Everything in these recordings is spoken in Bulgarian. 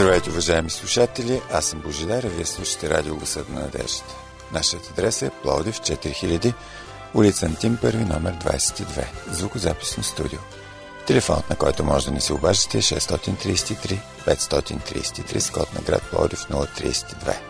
Здравейте, уважаеми слушатели! Аз съм Божидар, а вие слушате Радио Гласът на надеждата. Нашият адрес е Плодив 4000, улица Антим 1, номер 22, звукозаписно студио. Телефонът, на който може да ни се обажите е 633 533 с код на град Плодив 032.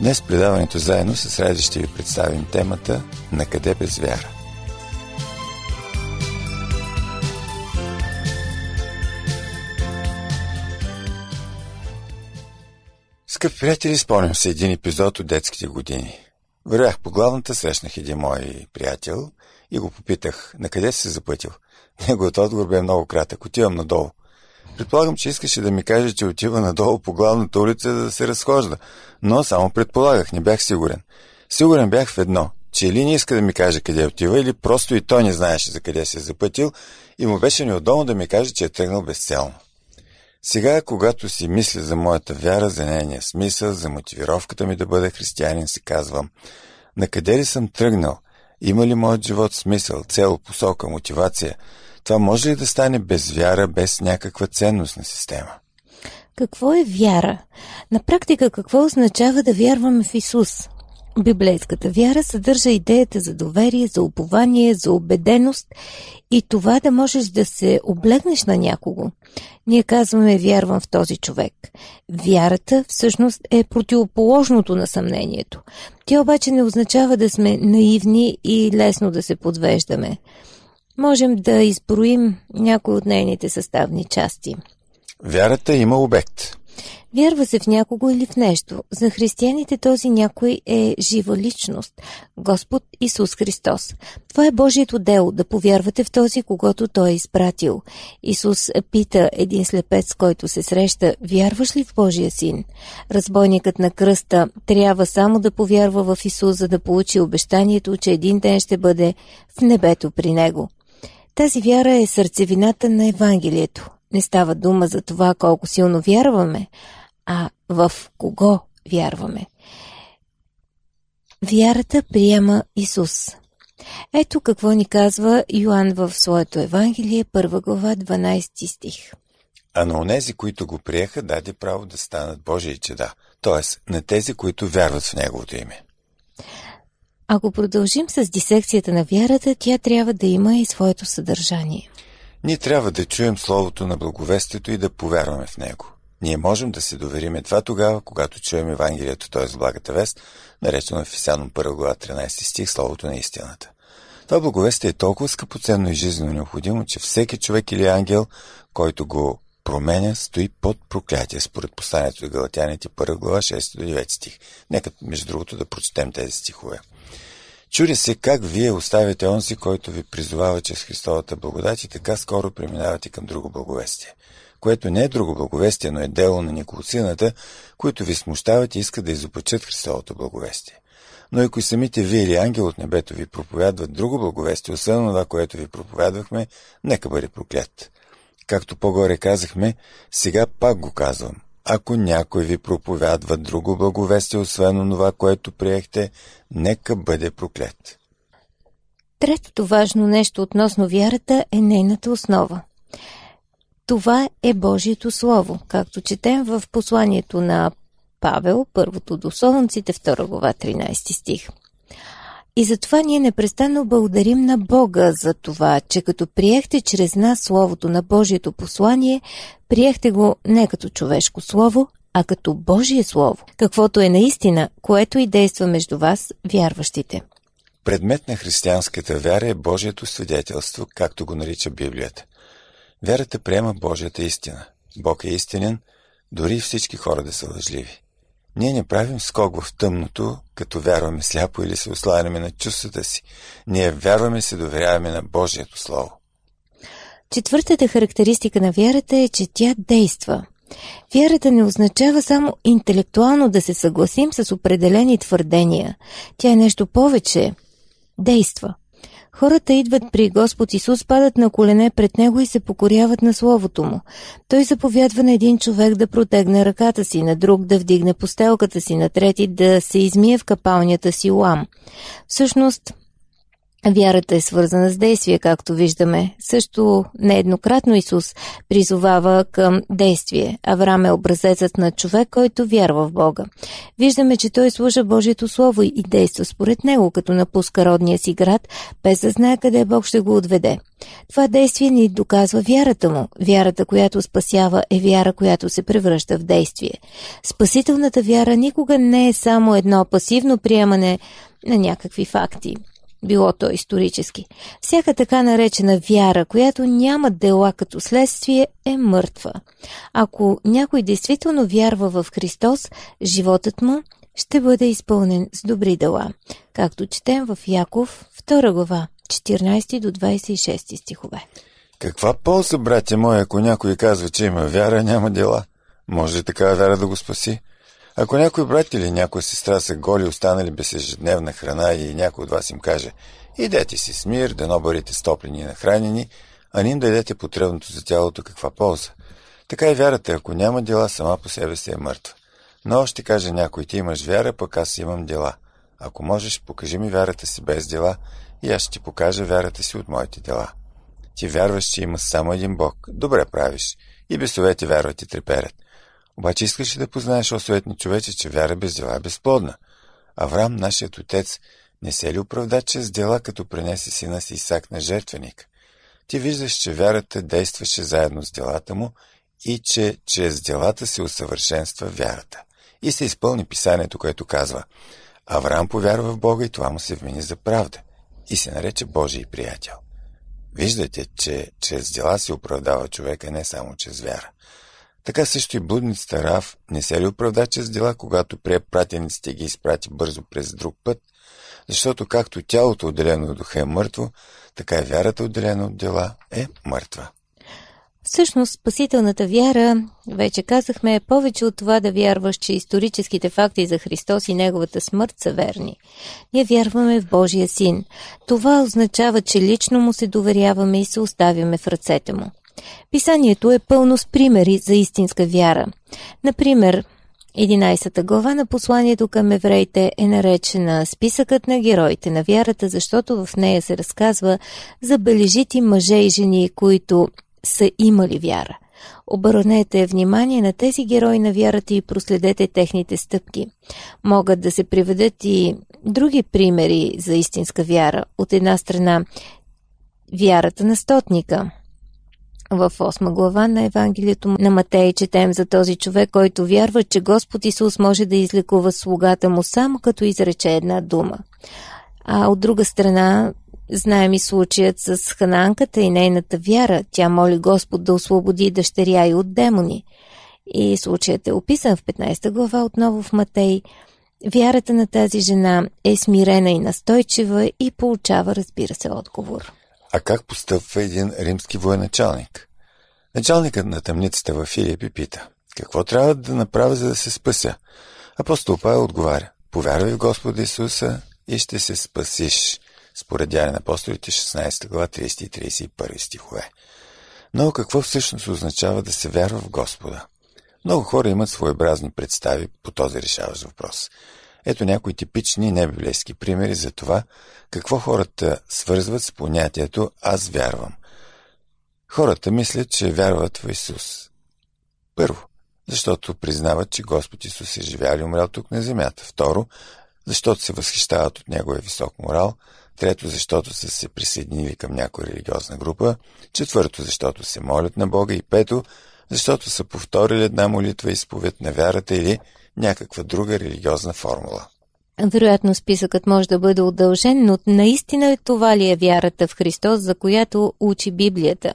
Днес предаването заедно с Ради ще ви представим темата «На къде без вяра?». Скъпи приятели, спомням се един епизод от детските години. Вървях по главната, срещнах един мой приятел и го попитах, на къде се запътил. Неговият отговор бе много кратък. Отивам надолу. Предполагам, че искаше да ми каже, че отива надолу по главната улица да се разхожда. Но само предполагах, не бях сигурен. Сигурен бях в едно, че или не иска да ми каже къде отива, или просто и той не знаеше за къде се е запътил и му беше неудобно да ми каже, че е тръгнал безцелно. Сега, когато си мисля за моята вяра, за нейния смисъл, за мотивировката ми да бъда християнин, си казвам, на къде ли съм тръгнал? Има ли моят живот смисъл, цел, посока, мотивация – това може ли да стане без вяра, без някаква ценностна система? Какво е вяра? На практика какво означава да вярваме в Исус? Библейската вяра съдържа идеята за доверие, за упование, за убеденост и това да можеш да се облегнеш на някого. Ние казваме вярвам в този човек. Вярата всъщност е противоположното на съмнението. Тя обаче не означава да сме наивни и лесно да се подвеждаме можем да изброим някои от нейните съставни части. Вярата има обект. Вярва се в някого или в нещо. За християните този някой е жива личност – Господ Исус Христос. Това е Божието дело – да повярвате в този, когато Той е изпратил. Исус пита един слепец, който се среща – вярваш ли в Божия син? Разбойникът на кръста трябва само да повярва в Исус, за да получи обещанието, че един ден ще бъде в небето при него. Тази вяра е сърцевината на Евангелието. Не става дума за това колко силно вярваме, а в кого вярваме. Вярата приема Исус. Ето какво ни казва Йоанн в своето Евангелие, 1 глава, 12 стих. А на онези, които го приеха, даде право да станат Божии чеда, т.е. на тези, които вярват в Неговото име. Ако продължим с дисекцията на вярата, тя трябва да има и своето съдържание. Ние трябва да чуем Словото на благовестието и да повярваме в него. Ние можем да се доверим едва тогава, когато чуем Евангелието, т.е. благата вест, наречено в Ефесяно 1 глава 13 стих, Словото на истината. Това благовестие е толкова скъпоценно и жизненно необходимо, че всеки човек или ангел, който го променя, стои под проклятие, според посланието до Галатяните 1 глава 6 до 9 стих. Нека, между другото, да прочетем тези стихове. Чуди се как вие оставяте онзи, който ви призовава чрез Христовата благодат и така скоро преминавате към друго благовестие, което не е друго благовестие, но е дело на николцината, които ви смущават и искат да изопачат Христовото благовестие. Но и кои самите вие или ангел от небето ви проповядват друго благовестие, освен това, което ви проповядвахме, нека бъде проклят. Както по-горе казахме, сега пак го казвам. Ако някой ви проповядва друго благовестие, освен това, което приехте, нека бъде проклет. Третото важно нещо относно вярата е нейната основа. Това е Божието Слово, както четем в посланието на Павел, първото до Солунците, 2 глава, 13 стих. И затова ние непрестанно благодарим на Бога за това, че като приехте чрез нас Словото на Божието послание, приехте го не като човешко Слово, а като Божие Слово, каквото е наистина, което и действа между вас, вярващите. Предмет на християнската вяра е Божието свидетелство, както го нарича Библията. Вярата приема Божията истина. Бог е истинен, дори всички хора да са лъжливи. Ние не правим скок в тъмното, като вярваме сляпо или се осланяме на чувствата си. Ние вярваме и се доверяваме на Божието Слово. Четвъртата характеристика на вярата е, че тя действа. Вярата не означава само интелектуално да се съгласим с определени твърдения. Тя е нещо повече. Действа. Хората идват при Господ Исус, падат на колене пред Него и се покоряват на Словото Му. Той заповядва на един човек да протегне ръката си, на друг да вдигне постелката си, на трети да се измие в капалнята си лам. Всъщност, Вярата е свързана с действие, както виждаме. Също нееднократно Исус призовава към действие. Авраам е образецът на човек, който вярва в Бога. Виждаме, че той служа Божието Слово и действа според него, като напуска родния си град, без да знае къде Бог ще го отведе. Това действие ни доказва вярата му. Вярата, която спасява, е вяра, която се превръща в действие. Спасителната вяра никога не е само едно пасивно приемане на някакви факти било то исторически. Всяка така наречена вяра, която няма дела като следствие, е мъртва. Ако някой действително вярва в Христос, животът му ще бъде изпълнен с добри дела, както четем в Яков 2 глава, 14 до 26 стихове. Каква полза, братя мои, ако някой казва, че има вяра, няма дела? Може ли такава вяра да го спаси? Ако някой брат или някоя сестра са голи, останали без ежедневна храна и някой от вас им каже «Идете си с мир, да бъдете стоплени и нахранени, а не им дадете потребното за тялото каква полза». Така и вярата, ако няма дела, сама по себе си е мъртва. Но ще каже някой, ти имаш вяра, пък аз имам дела. Ако можеш, покажи ми вярата си без дела и аз ще ти покажа вярата си от моите дела. Ти вярваш, че има само един Бог. Добре правиш. И бесовете вярват и треперят. Обаче искаш ли да познаеш, о суетни човече, че вяра без дела е безплодна? Авраам, нашият отец, не се ли оправда чрез дела, като пренесе сина си Исак на жертвеник? Ти виждаш, че вярата действаше заедно с делата му и че чрез делата се усъвършенства вярата. И се изпълни писанието, което казва Авраам повярва в Бога и това му се вмени за правда и се нарече Божий приятел. Виждате, че чрез дела се оправдава човека не само чрез вяра. Така също и блудницата Рав не се ли оправда чрез дела, когато прие пратениците ги изпрати бързо през друг път, защото както тялото отделено от духа е мъртво, така и вярата отделена от дела е мъртва. Всъщност, спасителната вяра, вече казахме, е повече от това да вярваш, че историческите факти за Христос и Неговата смърт са верни. Ние вярваме в Божия Син. Това означава, че лично му се доверяваме и се оставяме в ръцете му. Писанието е пълно с примери за истинска вяра. Например, 11 глава на посланието към евреите е наречена Списъкът на героите на вярата, защото в нея се разказва за бележити мъже и жени, които са имали вяра. Обърнете внимание на тези герои на вярата и проследете техните стъпки. Могат да се приведат и други примери за истинска вяра. От една страна, вярата на стотника – в 8 глава на Евангелието на Матей четем за този човек, който вярва, че Господ Исус може да излекува слугата му само като изрече една дума. А от друга страна, знаем и случаят с хананката и нейната вяра. Тя моли Господ да освободи дъщеря и от демони. И случаят е описан в 15 глава отново в Матей. Вярата на тази жена е смирена и настойчива и получава, разбира се, отговор. А как постъпва един римски военачалник? Началникът на тъмницата в Филипи пита, какво трябва да направя, за да се спася? Апостол Павел отговаря, повярвай в Господа Исуса и ще се спасиш, според Дяне на апостолите 16 глава 30 и 31 стихове. Но какво всъщност означава да се вярва в Господа? Много хора имат своеобразни представи по този решаващ въпрос. Ето някои типични небиблейски примери за това, какво хората свързват с понятието «аз вярвам». Хората мислят, че вярват в Исус. Първо, защото признават, че Господ Исус е живял и умрял тук на земята. Второ, защото се възхищават от неговия висок морал, трето, защото са се присъединили към някоя религиозна група, четвърто, защото се молят на Бога и пето, защото са повторили една молитва и изповед на вярата или някаква друга религиозна формула. Вероятно списъкът може да бъде удължен, но наистина това ли е вярата в Христос, за която учи Библията?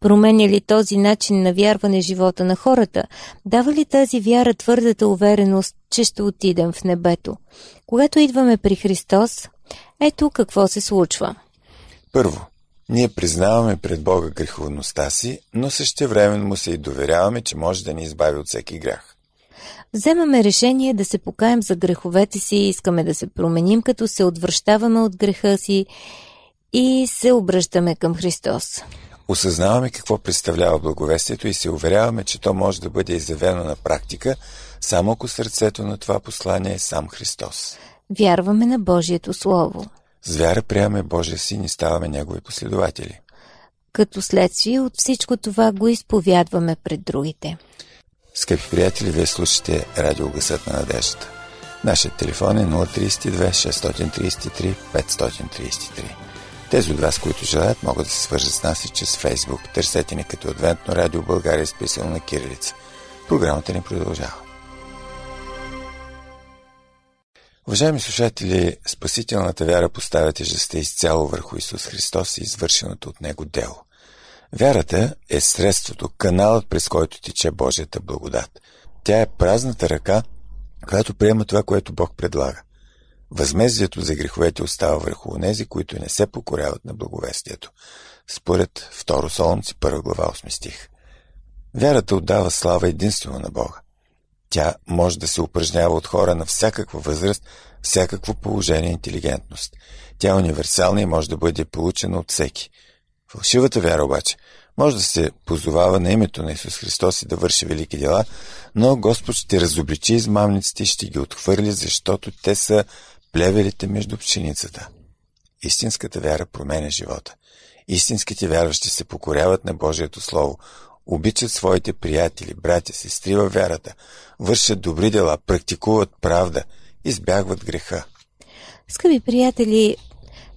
Променя ли този начин на вярване живота на хората? Дава ли тази вяра твърдата увереност, че ще отидем в небето? Когато идваме при Христос, ето какво се случва. Първо, ние признаваме пред Бога греховността си, но същевременно му се и доверяваме, че може да ни избави от всеки грях. Вземаме решение да се покаем за греховете си, искаме да се променим, като се отвръщаваме от греха си и се обръщаме към Христос. Осъзнаваме какво представлява благовестието и се уверяваме, че то може да бъде изявено на практика, само ако сърцето на това послание е сам Христос. Вярваме на Божието Слово. С вяра приемаме Божия син и ставаме Негови последователи. Като следствие от всичко това го изповядваме пред другите. Скъпи приятели, вие слушате Радио Гъсът на надеждата. Нашият телефон е 032 633 533. Тези от вас, които желаят, могат да се свържат с нас и чрез Фейсбук. Търсете ни като Адвентно радио България, списано на Кирилица. Програмата ни продължава. Уважаеми слушатели, спасителната вяра поставя тежестта изцяло върху Исус Христос и извършеното от Него дело – Вярата е средството, каналът през който тече Божията благодат. Тя е празната ръка, която приема това, което Бог предлага. Възмездието за греховете остава върху онези, които не се покоряват на благовестието. Според 2 Солнци, 1 глава 8 стих. Вярата отдава слава единствено на Бога. Тя може да се упражнява от хора на всякаква възраст, всякакво положение и интелигентност. Тя е универсална и може да бъде получена от всеки – Фалшивата вяра обаче може да се позовава на името на Исус Христос и да върши велики дела, но Господ ще разобличи измамниците и ще ги отхвърли, защото те са плевелите между пшеницата. Истинската вяра променя живота. Истинските вярващи се покоряват на Божието Слово, обичат своите приятели, братя, сестри във вярата, вършат добри дела, практикуват правда, избягват греха. Скъпи приятели,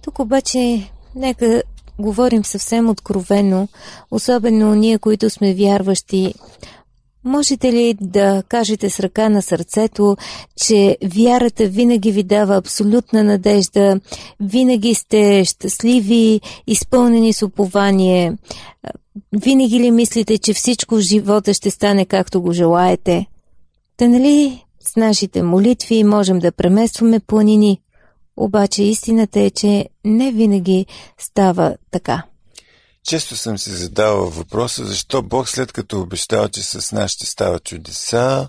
тук обаче нека говорим съвсем откровено, особено ние, които сме вярващи. Можете ли да кажете с ръка на сърцето, че вярата винаги ви дава абсолютна надежда, винаги сте щастливи, изпълнени с упование? Винаги ли мислите, че всичко в живота ще стане както го желаете? Та нали с нашите молитви можем да преместваме планини, обаче истината е, че не винаги става така. Често съм си задавал въпроса, защо Бог след като обещава, че с нас ще става чудеса,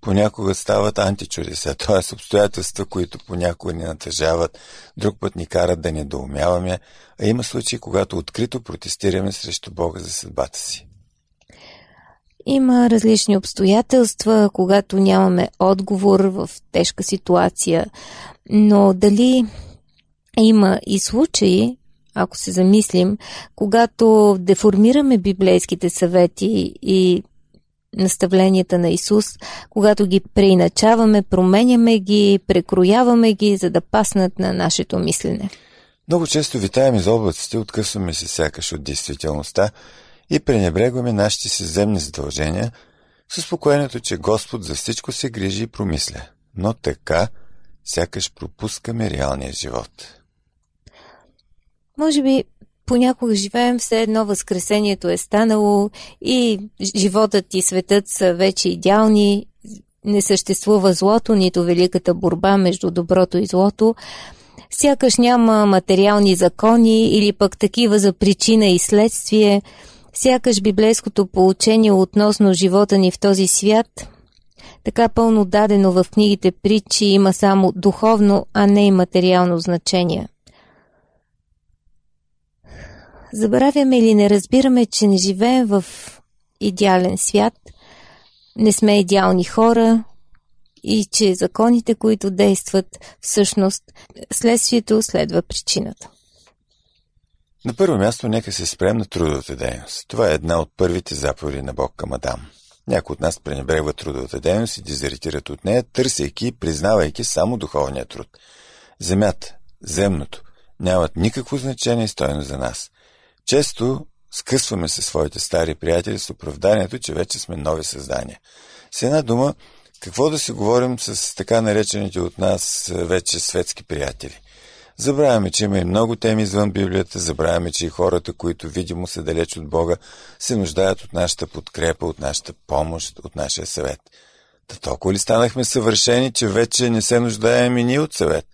понякога стават античудеса, т.е. обстоятелства, които понякога ни натъжават, друг път ни карат да недоумяваме, а има случаи, когато открито протестираме срещу Бога за съдбата си. Има различни обстоятелства, когато нямаме отговор в тежка ситуация, но дали има и случаи, ако се замислим, когато деформираме библейските съвети и наставленията на Исус, когато ги преиначаваме, променяме ги, прекрояваме ги, за да паснат на нашето мислене. Много често витаем из облаците, откъсваме се сякаш от действителността и пренебрегваме нашите си земни задължения със спокойното, че Господ за всичко се грижи и промисля. Но така, сякаш пропускаме реалния живот. Може би понякога живеем все едно възкресението е станало и животът и светът са вече идеални, не съществува злото, нито великата борба между доброто и злото, сякаш няма материални закони или пък такива за причина и следствие – Сякаш библейското получение относно живота ни в този свят, така пълно дадено в книгите притчи, има само духовно, а не и материално значение. Забравяме или не разбираме, че не живеем в идеален свят, не сме идеални хора и че законите, които действат, всъщност следствието следва причината. На първо място нека се спрем на трудовата дейност. Това е една от първите заповеди на Бог към Адам. Някои от нас пренебрегват трудовата дейност и дезертират от нея, търсейки и признавайки само духовния труд. Земята, земното, нямат никакво значение и стойност за нас. Често скъсваме се своите стари приятели с оправданието, че вече сме нови създания. С една дума, какво да си говорим с така наречените от нас вече светски приятели? Забравяме, че има и много теми извън Библията, забравяме, че и хората, които видимо са далеч от Бога, се нуждаят от нашата подкрепа, от нашата помощ, от нашия съвет. Та толкова ли станахме съвършени, че вече не се нуждаем и ние от съвет?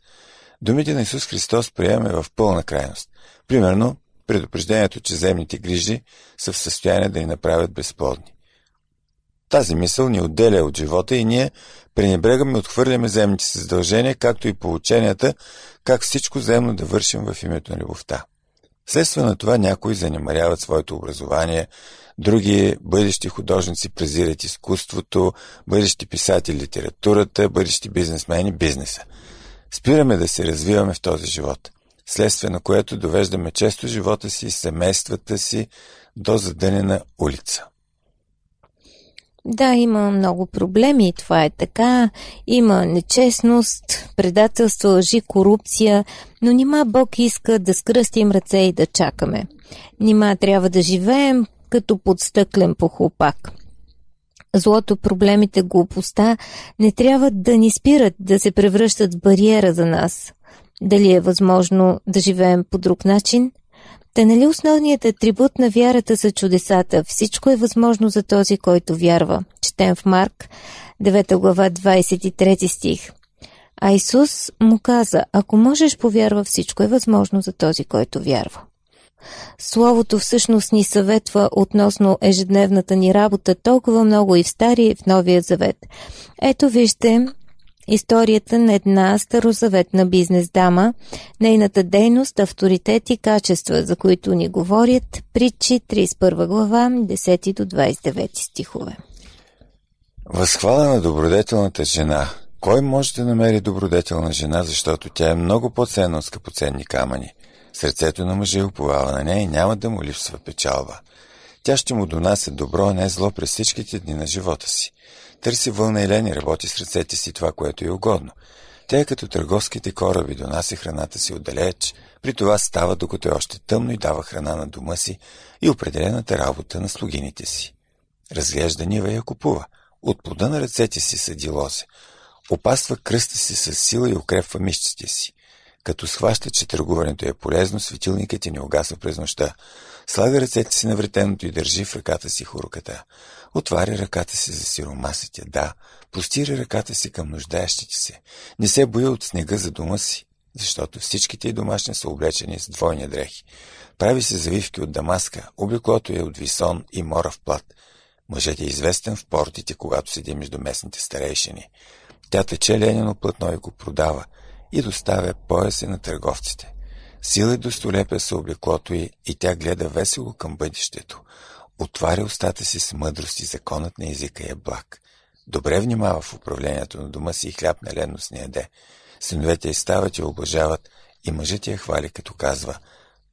Думите на Исус Христос приемаме в пълна крайност. Примерно, предупреждението, че земните грижи са в състояние да ни направят безплодни. Тази мисъл ни отделя от живота и ние пренебрегаме и отхвърляме земните си задължения, както и полученията, как всичко земно да вършим в името на любовта. Следствие на това някои занимаряват своето образование, други бъдещи художници презират изкуството, бъдещи писатели литературата, бъдещи бизнесмени бизнеса. Спираме да се развиваме в този живот, следствие на което довеждаме често живота си и семействата си до задънена улица. Да, има много проблеми, това е така. Има нечестност, предателство, лъжи, корупция, но нима Бог иска да скръстим ръце и да чакаме. Нима трябва да живеем като под стъклен похлопак. Злото, проблемите, глупостта не трябва да ни спират да се превръщат в бариера за нас. Дали е възможно да живеем по друг начин – Та нали основният атрибут на вярата са чудесата? Всичко е възможно за този, който вярва. Четем в Марк, 9 глава, 23 стих. А Исус му каза, ако можеш повярва, всичко е възможно за този, който вярва. Словото всъщност ни съветва относно ежедневната ни работа толкова много и в Стария, и в Новия Завет. Ето вижте Историята на една старозаветна бизнес дама, нейната дейност, авторитет и качества, за които ни говорят притчи 31 глава, 10 до 29 стихове. Възхвала на добродетелната жена. Кой може да намери добродетелна жена, защото тя е много по-ценна от скъпоценни камъни? Сърцето на мъжа уповава на нея и няма да му липсва печалба. Тя ще му донася добро, а не зло през всичките дни на живота си. Търси вълна и работи с ръцете си това, което е угодно. Тя е като търговските кораби, донася храната си отдалеч, при това става, докато е още тъмно и дава храна на дома си и определената работа на слугините си. Разглежда нива и я купува. От плода на ръцете си съди лозе. Опасва кръста си с сила и укрепва мишците си. Като схваща, че търгуването е полезно, светилникът ти не угасва през нощта. Слага ръцете си на вретеното и държи в ръката си хуруката. Отваря ръката си за сиромасите, да, простира ръката си към нуждаещите се. Не се бои от снега за дома си, защото всичките й домашни са облечени с двойни дрехи. Прави се завивки от дамаска, облеклото е от висон и морав плат. Мъжът е известен в портите, когато седи между местните старейшини. Тя тече ленено платно и го продава и доставя пояси на търговците. Сила и достолепя се облеклото й и тя гледа весело към бъдещето. Отваря устата си с мъдрост и законът на езика е благ. Добре внимава в управлението на дома си и хляб на леност не яде. Синовете й стават и облажават и мъжът я хвали, като казва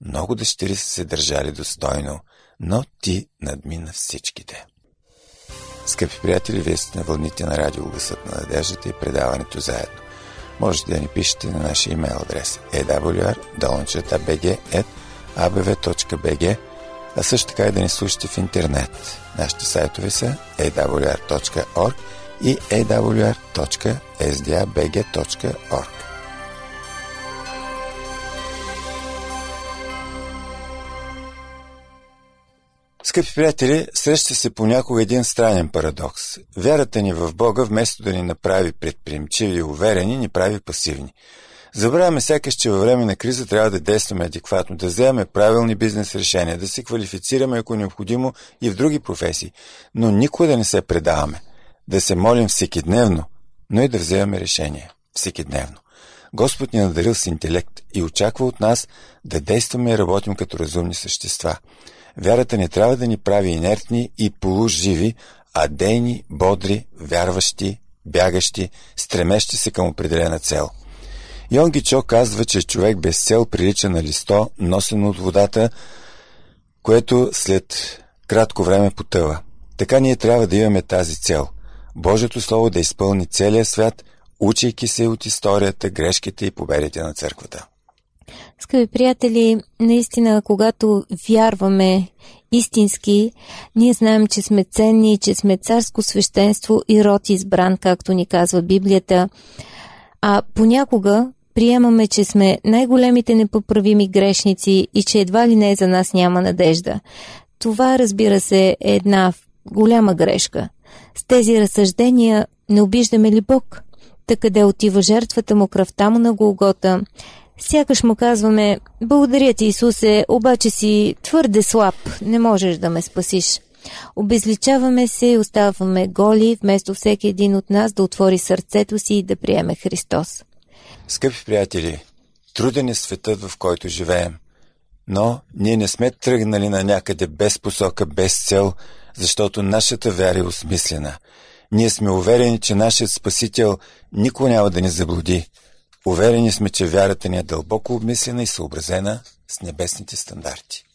«Много дъщери са се държали достойно, но ти надмина всичките». Скъпи приятели, вие сте на вълните на радио Гласът на надеждата и предаването заедно. Можете да ни пишете на нашия имейл адрес awr.bg.abv.bg а също така и да ни слушате в интернет. Нашите сайтове са awr.org и awr.sdabg.org. Скъпи приятели, среща се понякога един странен парадокс. Вярата ни в Бога, вместо да ни направи предприемчиви и уверени, ни прави пасивни. Забравяме сякаш, че във време на криза трябва да действаме адекватно, да вземем правилни бизнес решения, да се квалифицираме, ако е необходимо, и в други професии, но никога да не се предаваме, да се молим всекидневно, но и да вземаме решения всекидневно. Господ ни е надарил с интелект и очаква от нас да действаме и работим като разумни същества. Вярата не трябва да ни прави инертни и полуживи, а дейни, бодри, вярващи, бягащи, стремещи се към определена цел – Йонги Чо казва, че човек без цел прилича на листо, носено от водата, което след кратко време потъва. Така ние трябва да имаме тази цел – Божието Слово да изпълни целия свят, учейки се от историята, грешките и победите на църквата. Скъпи приятели, наистина, когато вярваме истински, ние знаем, че сме ценни, че сме царско свещенство и род избран, както ни казва Библията. А понякога приемаме, че сме най-големите непоправими грешници и че едва ли не за нас няма надежда. Това, разбира се, е една голяма грешка. С тези разсъждения не обиждаме ли Бог? Та къде отива жертвата му, кръвта му на Голгота? Сякаш му казваме, благодаря ти, Исусе, обаче си твърде слаб, не можеш да ме спасиш. Обезличаваме се и оставаме голи, вместо всеки един от нас да отвори сърцето си и да приеме Христос. Скъпи приятели, труден е светът, в който живеем. Но ние не сме тръгнали на някъде без посока, без цел, защото нашата вяра е осмислена. Ние сме уверени, че нашият Спасител никога няма да ни заблуди. Уверени сме, че вярата ни е дълбоко обмислена и съобразена с небесните стандарти.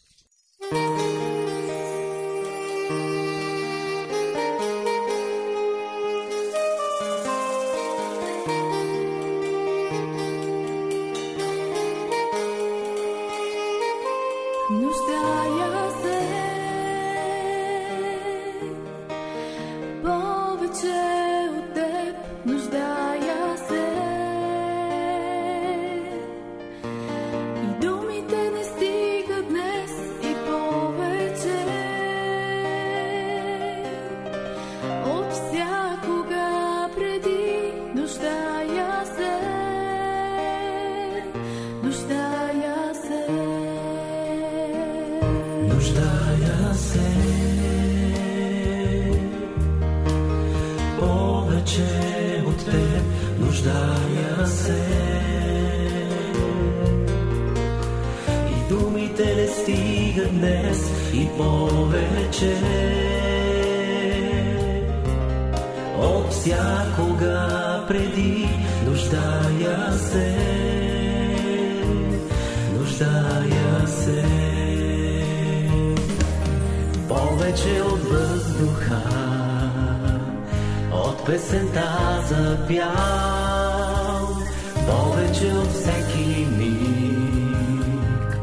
нуждая се, нуждая се. Повече от теб нуждая се. И думите не стигат днес и повече. От всякога преди нуждая се. Песента запял повече от всеки миг.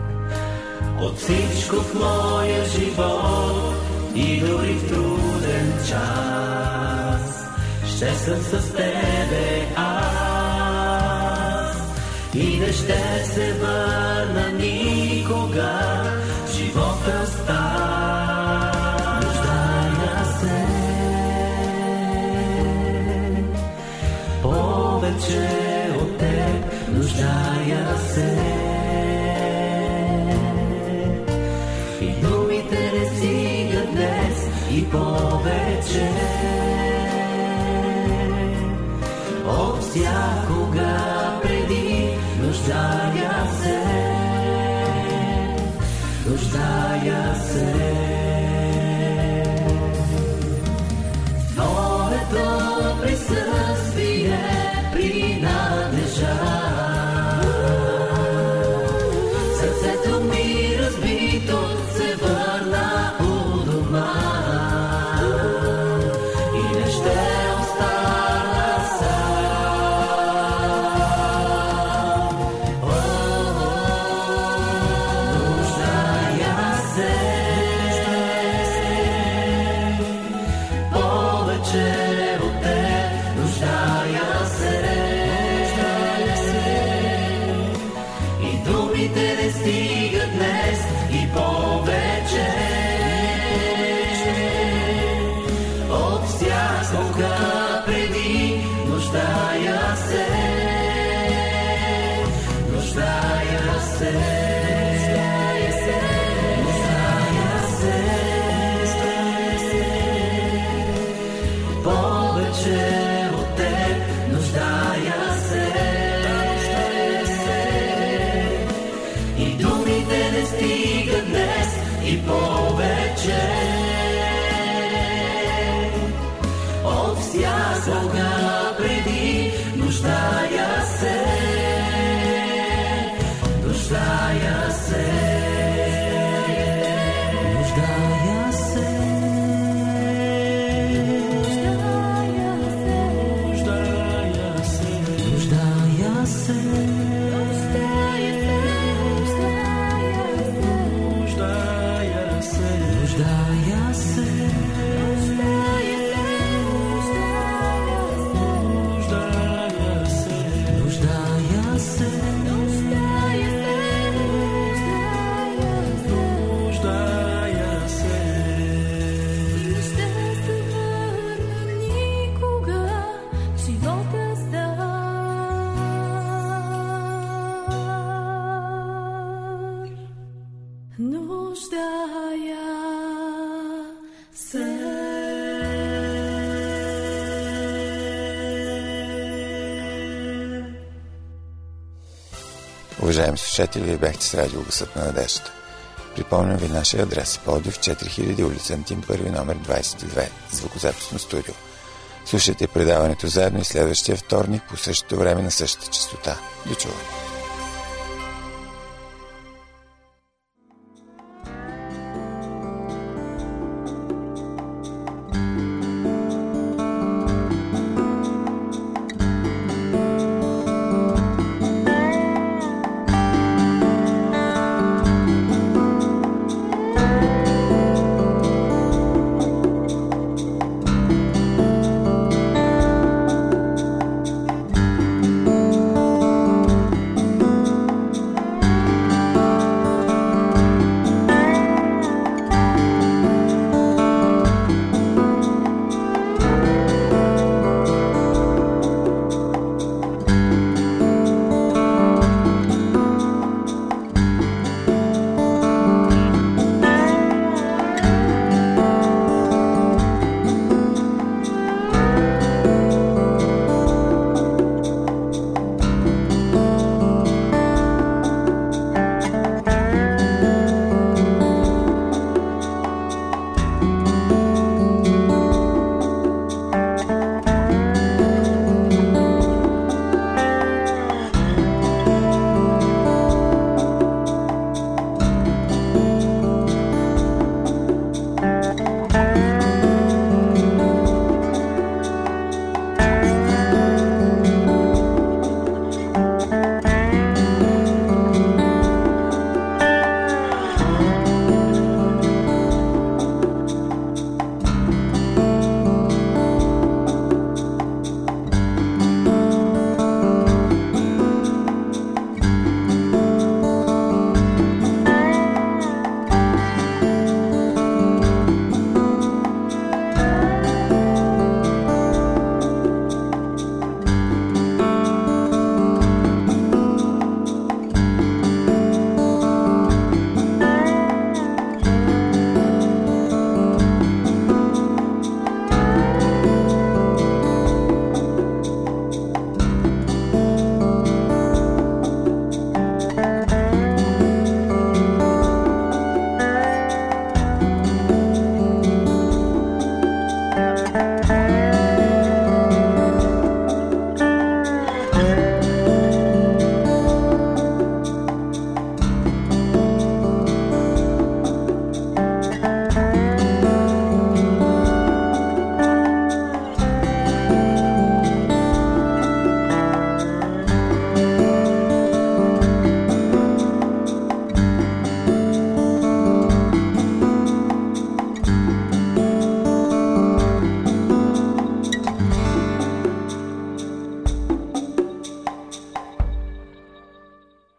От всичко в моя живот и дори в труден час ще съм с тебе аз. И не ще се върна никога Уважаеми слушатели, вие бяхте с радио Гъсът на надеждата. Припомням ви нашия адрес Подив 4000 улица Антим 1 номер 22 звукозаписно студио. Слушайте предаването заедно и следващия вторник по същото време на същата частота. До чуване!